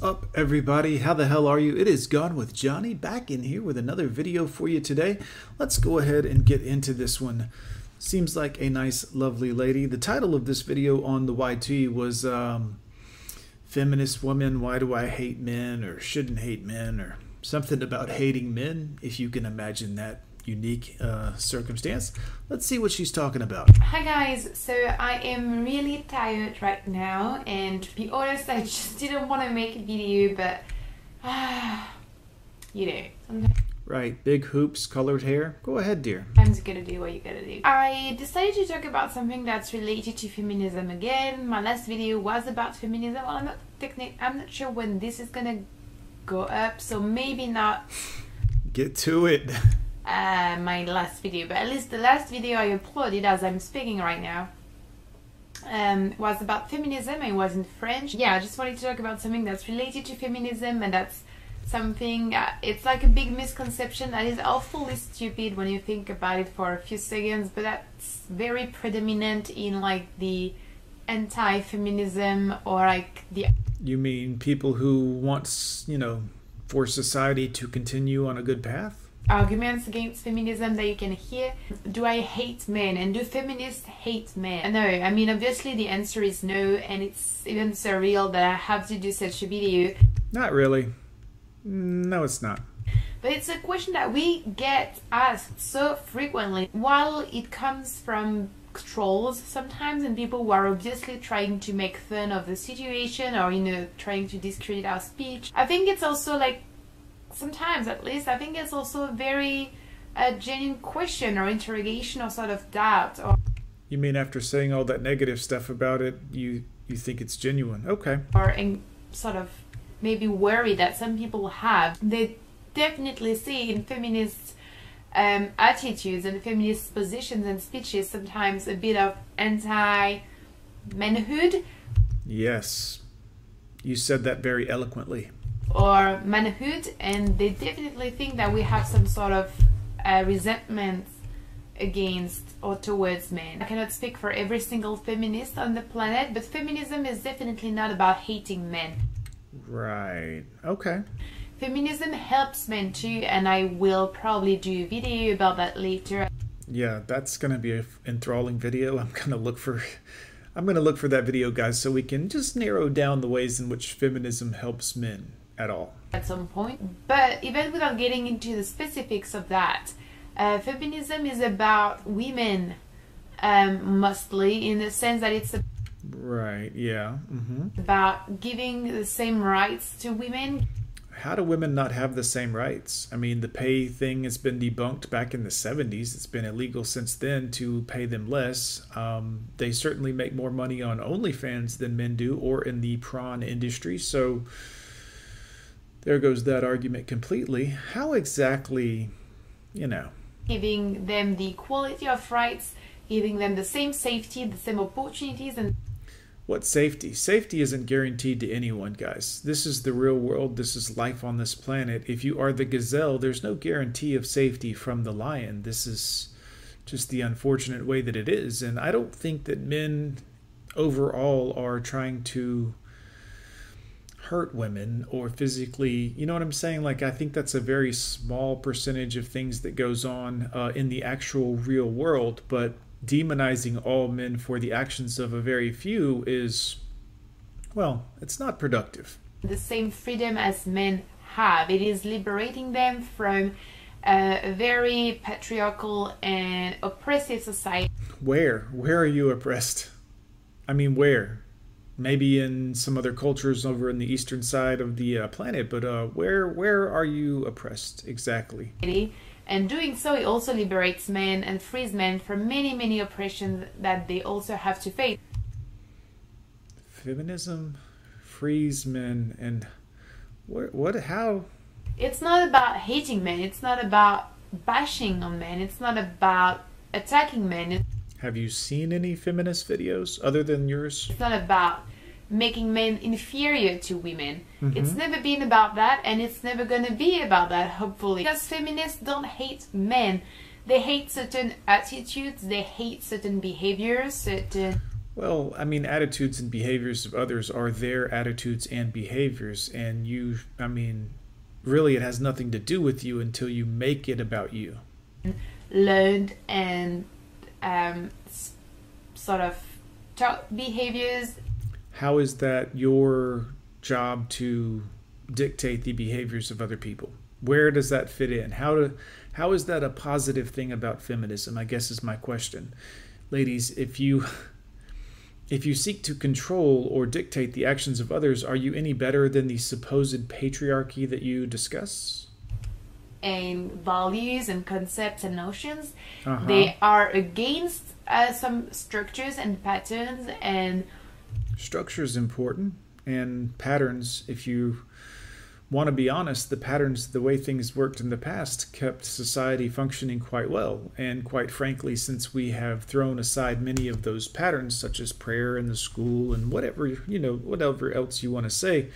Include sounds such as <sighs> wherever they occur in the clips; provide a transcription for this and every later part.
up, everybody? How the hell are you? It is Gone with Johnny back in here with another video for you today. Let's go ahead and get into this one. Seems like a nice, lovely lady. The title of this video on the YT was um, Feminist Woman, Why Do I Hate Men? or Shouldn't Hate Men? or something about hating men, if you can imagine that unique uh, circumstance. Let's see what she's talking about. Hi guys, so I am really tired right now and to be honest I <laughs> just didn't want to make a video but ah, <sighs> you know sometimes Right, big hoops, colored hair. Go ahead, dear. you gotta do what you gotta do. I decided to talk about something that's related to feminism again. My last video was about feminism. Well, I'm not technic I'm not sure when this is gonna go up so maybe not Get to it. <laughs> uh, my last video, but at least the last video I uploaded as I'm speaking right now um, was about feminism. It was in French. Yeah, I just wanted to talk about something that's related to feminism and that's something, uh, it's like a big misconception that is awfully stupid when you think about it for a few seconds, but that's very predominant in like the anti-feminism or like the You mean people who want, you know, for society to continue on a good path? Arguments against feminism that you can hear. Do I hate men and do feminists hate men? No, I mean obviously the answer is no and it's even surreal that I have to do such a video. Not really. No, it's not. But it's a question that we get asked so frequently while it comes from trolls sometimes and people who are obviously trying to make fun of the situation or you know trying to discredit our speech. I think it's also like sometimes at least I think it's also a very a genuine question or interrogation or sort of doubt or You mean after saying all that negative stuff about it, you you think it's genuine? Okay. or in sort of maybe worry that some people have. They definitely see in feminist um, attitudes and feminist positions and speeches sometimes a bit of anti manhood Yes. You said that very eloquently. Or manhood, and they definitely think that we have some sort of uh, resentment against or towards men. I cannot speak for every single feminist on the planet, but feminism is definitely not about hating men. Right. Okay. Feminism helps men too, and I will probably do a video about that later. Yeah, that's gonna be an enthralling video. I'm gonna look for I'm gonna look for that video, guys, so we can just narrow down the ways in which feminism helps men at all. at some point. But even without getting into the specifics of that, uh, feminism is about women um, mostly in the sense that it's Right. Yeah. hmm about giving the same rights to women. How do women not have the same rights? I mean, the pay thing has been debunked back in the 70s. It's been illegal since then to pay them less. Um, they certainly make more money on OnlyFans than men do, or in the prawn industry. So there goes that argument completely. How exactly, you know, Giving them the equality of rights, giving them the same safety, the same opportunities, and What safety? Safety isn't guaranteed to anyone, guys. This is the real world. This is life on this planet. If you are the gazelle, there's no guarantee of safety from the lion. This is just the unfortunate way that it is. And I don't think that men overall are trying to hurt women or physically you know what i'm saying? Like i think that's a very small percentage of things that goes on uh, in the actual real world but demonizing all men for the actions of a very few is well it's not productive. The same freedom as men have. It is liberating them from uh, a very patriarchal and oppressive society. where? Where are you oppressed? I mean where maybe in some other cultures over in the eastern side of the uh, planet but uh, where where are you oppressed exactly? And doing so, it also liberates men and frees men from many, many oppressions that they also have to face. feminism frees men and what what how? It's not about hating men, it's not about bashing on men, it's not about attacking men, it's have you seen any feminist videos other than yours It's not about making men inferior to women. Mm-hmm. It's never been about that, and it's never gonna be about that, hopefully. Because feminists don't hate men. They hate certain attitudes, they hate certain behaviors, certain Well, I mean, attitudes and behaviors of others are their attitudes and behaviors. And you, I mean, really, it has nothing to do with you until you make it about you. Learned and um, sort of behaviors. How is that your job to dictate the behaviors of other people? Where does that fit in? How to, how is that a positive thing about feminism? I guess is my question. Ladies, if you if you seek to control or dictate the actions of others, are you any better than the supposed patriarchy that you discuss? And values and concepts and notions. Uh-huh. They are against uh, some structures and patterns and Structure is important, and patterns, if you want to be honest, the patterns, the way things worked in the past, kept society functioning quite well. And quite frankly, since we have thrown aside many of those patterns, such as prayer in the school and whatever, you know, whatever else you want to say,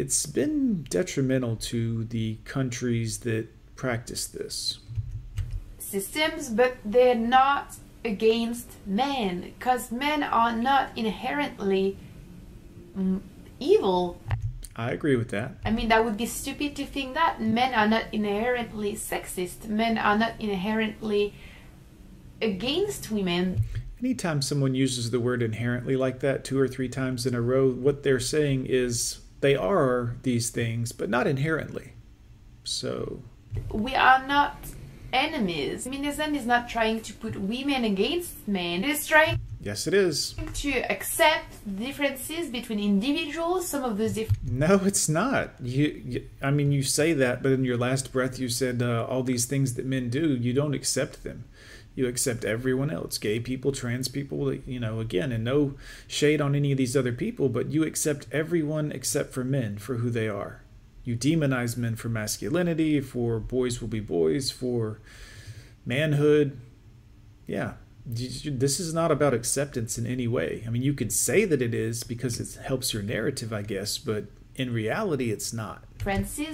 it's been detrimental to the countries that practice this. systems, but they're not against men because men are not inherently mm, evil. I agree with that. I mean, that would be stupid to think that men are not inherently sexist. Men are not inherently against women. Anytime someone uses the word inherently like that two or three times in a row, what they're saying is they are these things, but not inherently. So, We are not enemies. Feminism is not trying to put women against men. It is trying yes, it is. to accept differences between individuals. Some of those differences No, it's not. You, you I mean, you say that, but in your last breath, you said uh, all these things that men do. You don't accept them. You accept everyone else, gay people, trans people. You know, again, and no shade on any of these other people, but you accept everyone except for men for who they are. You demonize men for masculinity, for boys will be boys, for manhood. Yeah, this is not about acceptance in any way. I mean, you could say that it is because it helps your narrative, I guess, but in reality, it's not.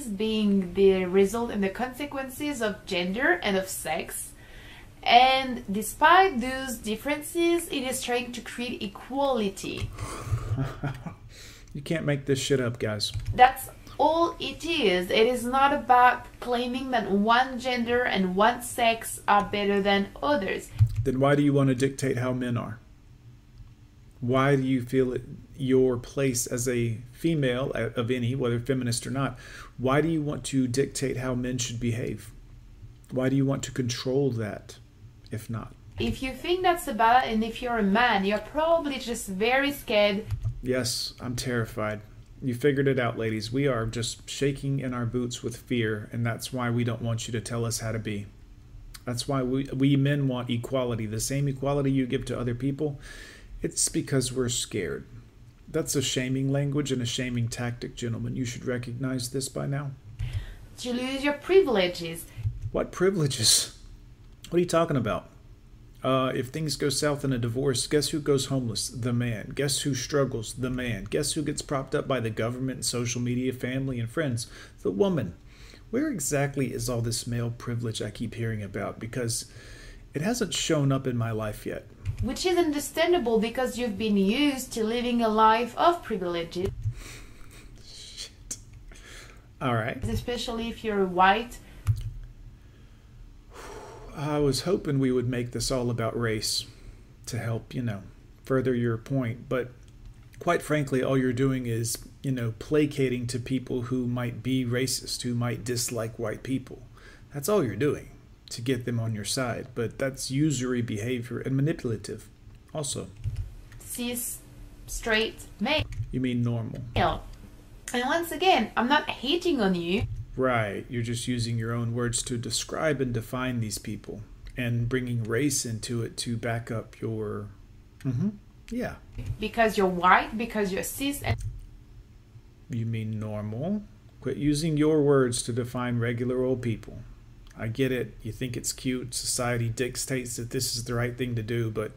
being the result and the consequences of gender and of sex. And despite those differences, it is trying to create equality. you can't make this shit up, guys. That's all it is. It is not about claiming that one gender and one sex are better than others. Then why do you want to dictate how men are? Why do you feel it your place as a female of any, whether feminist or not? Why do you want to dictate how men should behave? Why do you want to control that, if not? If you think that's about it, and if you're a man, you're probably just very scared Yes, I'm terrified. You figured it out, ladies. We are just shaking in our boots with fear, and that's why we don't want you to tell us how to be. That's why we, we men want equality, the same equality you give to other people. It's because we're scared. That's a shaming language and a shaming tactic, gentlemen. You should recognize this by now. to lose your privileges. What privileges? What are you talking about? Uh, if things go south in a divorce, guess who goes homeless? The man. Guess who struggles? The man. Guess who gets propped up by the government, and social media, family, and friends? The woman. Where exactly is all this male privilege I keep hearing about? Because it hasn't shown up in my life yet. Which is understandable because you've been used to living a life of privileges, Shit. All right. especially if you're white. I was hoping we would make this all about race to help, you know, further your point. But quite frankly, all you're doing is, you know, placating to people who might be racist, who might dislike white people. That's all you're doing to get them on your side. But that's usury behavior and manipulative also. cis, straight, male. You mean normal. And once again, I'm not hating on you. Right. You're just using your own words to describe and define these people and bringing race into it to back up your. hmm Yeah. because you're white, because you're cis, and You mean normal? Quit using your words to define regular old people. I get it. You think it's cute. Society dictates that this is the right thing to do, but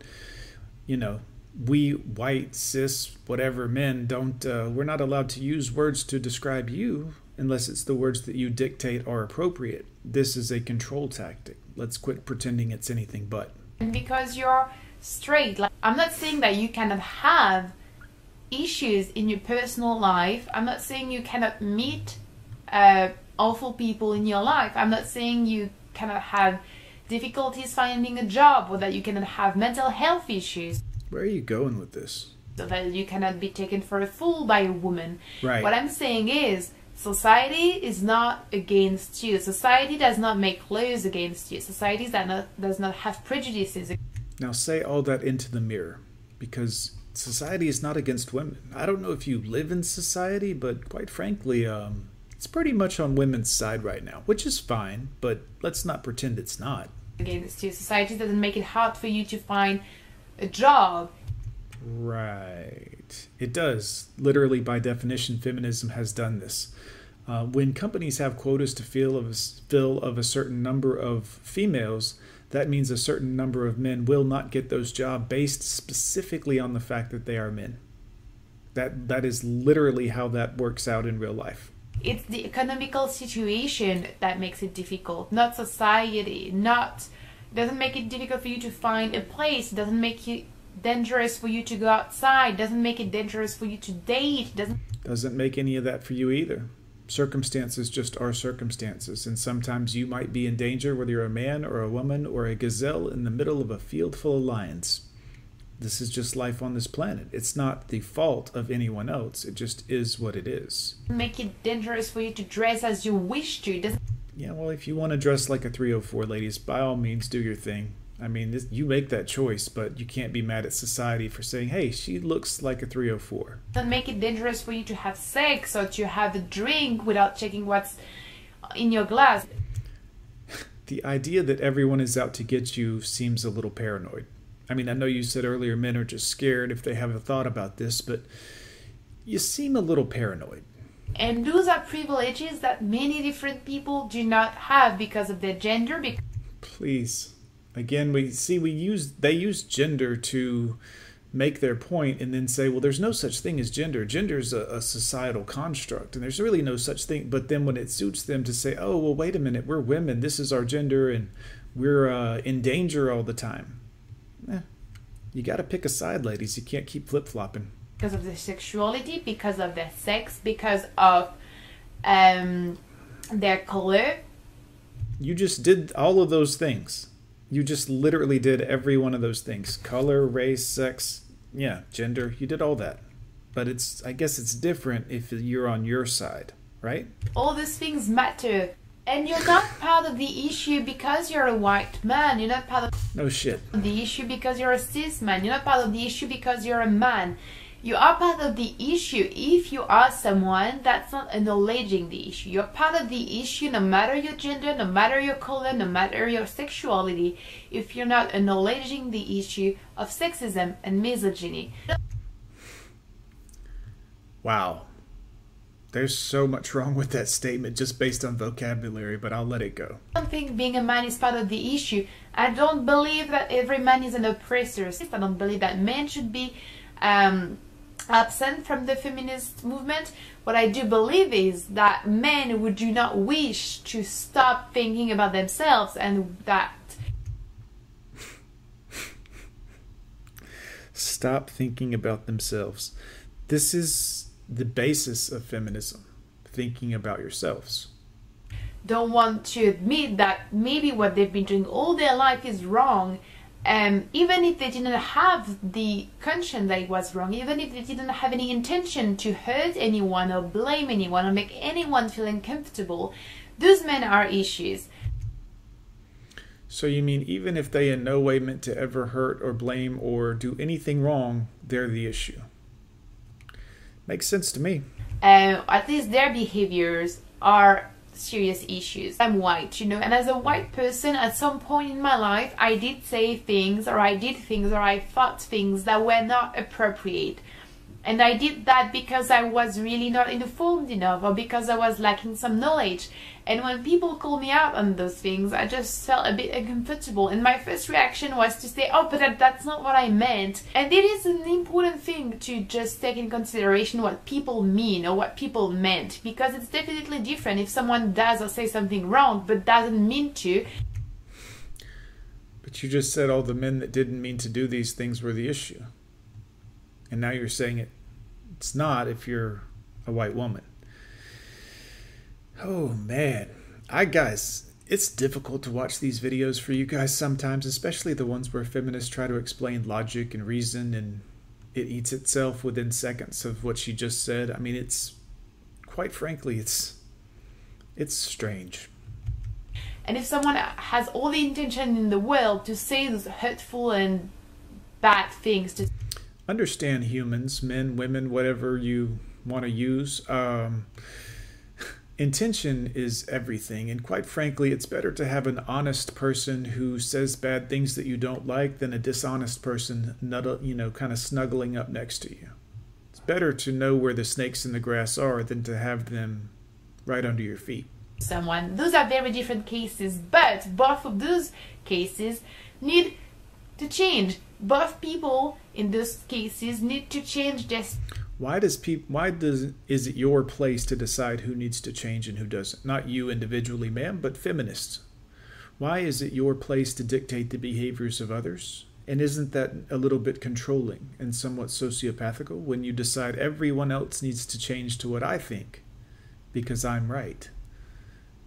you know, we white cis whatever men don't. Uh, we're not allowed to use words to describe you unless it's the words that you dictate are appropriate. This is a control tactic. Let's quit pretending it's anything but. because you're straight. Like, I'm not saying that you cannot have issues in your personal life. I'm not saying you cannot meet uh, awful people in your life. I'm not saying you cannot have difficulties finding a job or that you cannot have mental health issues. Where are you going with this? So that you cannot be taken for a fool by a woman. Right. What I'm saying is, society is not against you. Society does not make laws against you. Society does not, does not have prejudices. Now say all that into the mirror, because society is not against women. I don't know if you live in society, but quite frankly, um, it's pretty much on women's side right now, which is fine, but let's not pretend it's not. Against you. Society doesn't make it hard for you to find a job. Right. It does. Literally, by definition, feminism has done this. Uh, when companies have quotas to fill of, a, fill of a certain number of females, that means a certain number of men will not get those jobs based specifically on the fact that they are men. That that is literally how that works out in real life it's the economical situation that makes it difficult, not society, not doesn't make it difficult for you to find a place, doesn't make it dangerous for you to go outside, doesn't make it dangerous for you to date, doesn't doesn't make any of that for you either. Circumstances just are circumstances, and sometimes you might be in danger whether you're a man or a woman or a gazelle in the middle of a field full of lions. This is just life on this planet. It's not the fault of anyone else. It just is what it is. Make it dangerous for you to dress as you wish to. Doesn't yeah, well, if you want to dress like a 304, ladies, by all means, do your thing. I mean, this, you make that choice, but you can't be mad at society for saying, hey, she looks like a 304. Doesn't make it dangerous for you to have sex or to have a drink without checking what's in your glass. <laughs> the idea that everyone is out to get you seems a little paranoid. I mean, I know you said earlier men are just scared if they have a thought about this, but you seem a little paranoid. And those are privileges that many different people do not have because of their gender. Please. Again, we see we use they use gender to make their point and then say, well, there's no such thing as gender. Gender is a, a, societal construct, and there's really no such thing. But then when it suits them to say, oh, well, wait a minute, we're women, this is our gender, and we're uh, in danger all the time eh, you got to pick a side, ladies. You can't keep flip flopping. Because of their sexuality, because of their sex, because of um, their color. You just did all of those things. You just literally did every one of those things color, race, sex, yeah, gender. You did all that. But it's, I guess it's different if you're on your side, right? All these things matter. And you're not part of the issue because you're a white man. You're not part of no shit. The issue because you're a cis man. You're not part of the issue because you're a man. You are part of the issue if you are someone that's not acknowledging the issue. You're part of the issue no matter your gender, no matter your color, no matter your sexuality, if you're not acknowledging the issue of sexism and misogyny. Wow. There's so much wrong with that statement just based on vocabulary, but I'll let it go. I don't think being a man is part of the issue. I don't believe that every man is an oppressor. I don't believe that men should be um, absent from the feminist movement. What I do believe is that men who do not wish to stop thinking about themselves and that. Stop thinking about themselves. This is the basis of feminism thinking about yourselves don't want to admit that maybe what they've been doing all their life is wrong um, even if they didn't have the conscience that it was wrong, even if they didn't have any intention to hurt anyone or blame anyone or make anyone feel uncomfortable, those men are issues. So you mean even if they in no way meant to ever hurt or blame or do anything wrong, they're the issue? Makes sense to me. Uh, at least their behaviors are serious issues. I'm white, you know, and as a white person, at some point in my life, I did say things or I did things or I thought things that were not appropriate. And I did that because I was really not informed enough or because I was lacking some knowledge. And when people call me out on those things, I just felt a bit uncomfortable. And my first reaction was to say, oh, but that, that's not what I meant. And it is an important thing to just take in consideration what people mean or what people meant because it's definitely different if someone does or say something wrong but doesn't mean to But you just said all the men that didn't mean to do these things were the issue. And now you're saying it it's not if you're a white woman. Oh man. I guys, it's difficult to watch these videos for you guys sometimes, especially the ones where feminists try to explain logic and reason and it eats itself within seconds of what she just said. I mean, it's quite frankly, it's it's strange. And if someone has all the intention in the world to say those hurtful and bad things to understand humans, men, women, whatever you want to use. Um, <laughs> intention is everything, and quite frankly, it's better to have an honest person who says bad things that you don't like than a dishonest person, you know, kind of snuggling up next to you. It's better to know where the snakes in the grass are than to have them right under your feet. Someone. Those are very different cases, but both of those cases need to change. Both people in those cases need to change this. Why does people? Why does is it your place to decide who needs to change and who doesn't? Not you individually, ma'am, but feminists. Why is it your place to dictate the behaviors of others? And isn't that a little bit controlling and somewhat sociopathical when you decide everyone else needs to change to what I think because I'm right?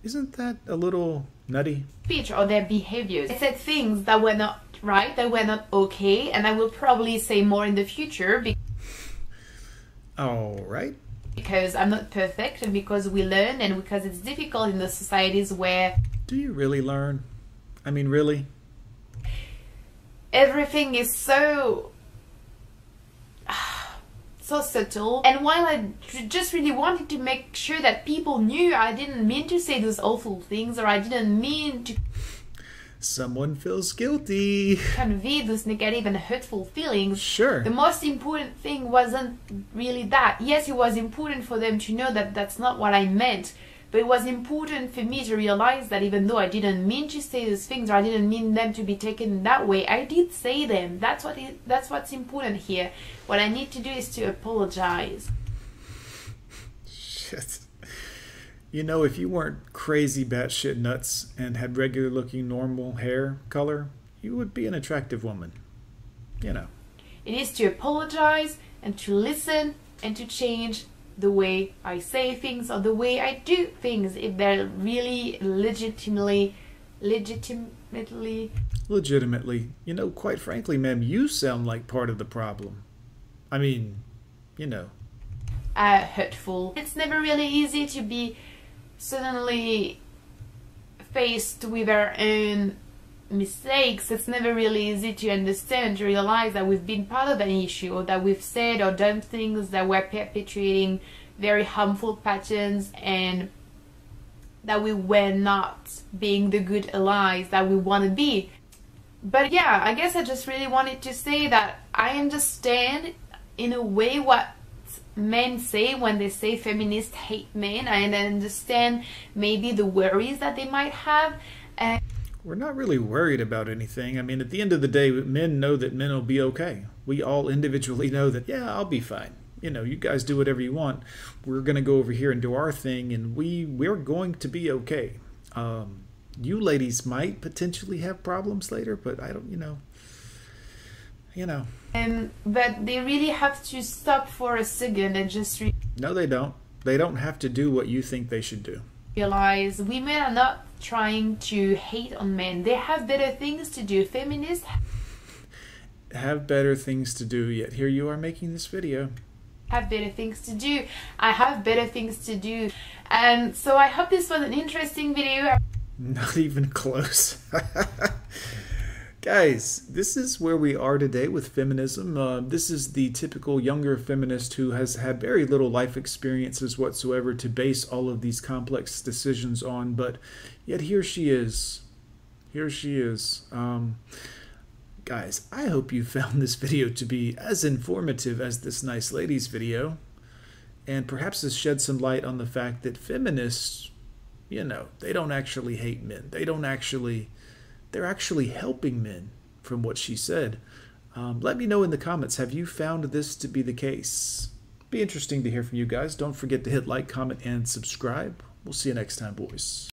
Isn't that a little nutty? Speech or their behaviors. I said things that were not right, that were not okay, and I will probably say more in the future. All right. Because I'm not perfect, and because we learn, and because it's difficult in the societies where. Do you really learn? I mean, really? Everything is so <sighs> so subtle. And while I just really wanted to make sure that people knew I didn't mean to say those awful things or I didn't mean to someone feels guilty. Convey those negative and hurtful feelings. Sure. The most important thing wasn't really that. Yes, it was important for them to know that that's not what I meant. But it was important for me to realize that even though I didn't mean to say those things or I didn't mean them to be taken that way, I did say them. That's what it, that's what's important here. What I need to do is to apologize. <laughs> Shit. You know, if you weren't crazy batshit nuts and had regular looking normal hair color, you would be an attractive woman. You know. It is to apologize and to listen and to change the way I say things or the way I do things if they're really legitimately legitimately. Legitimately. You know quite frankly ma'am you sound like part of the problem. I mean you know. Uh, hurtful. It's never really easy to be suddenly faced with our own mistakes, it's never really easy to understand, to realize that we've been part of an issue, or that we've said or done things that were perpetuating very harmful patterns, and that we were not being the good allies that we want to be. But yeah, I guess I just really wanted to say that I understand in a way what men say when they say feminists hate men. I understand maybe the worries that they might have. We're not really worried about anything. I mean, at the end of the day, men know that men will be okay. We all individually know that, yeah, I'll be fine. You know, you guys do whatever you want. We're going to go over here and do our thing, and we we're going to be okay. Um, you ladies might potentially have problems later, but I don't, you know, you know. Um, but they really have to stop for a second and just. Re- no, they don't. They don't have to do what you think they should do. Realize women are not trying to hate on men. They have better things to do. Feminists have better things to do. Yet here you are making this video. Have better things to do. I have better things to do. And so I hope this was an interesting video. <laughs> Not even close. <laughs> Guys, this is where we are today with feminism. Uh, this is the typical younger feminist who has had very little life experiences whatsoever to base all of these complex decisions on, but yet here she is. Here she is. Um, guys, I hope you <laughs> found this video to be as informative as this nice lady's video, and perhaps has shed some light on the fact that feminists, you know, they don't actually hate men. They don't actually they're actually helping men, from what she said. Um, let me know in the comments have you found this to be the case? Be interesting to hear from you guys. Don't forget to hit like, comment, and subscribe. We'll see you next time, boys.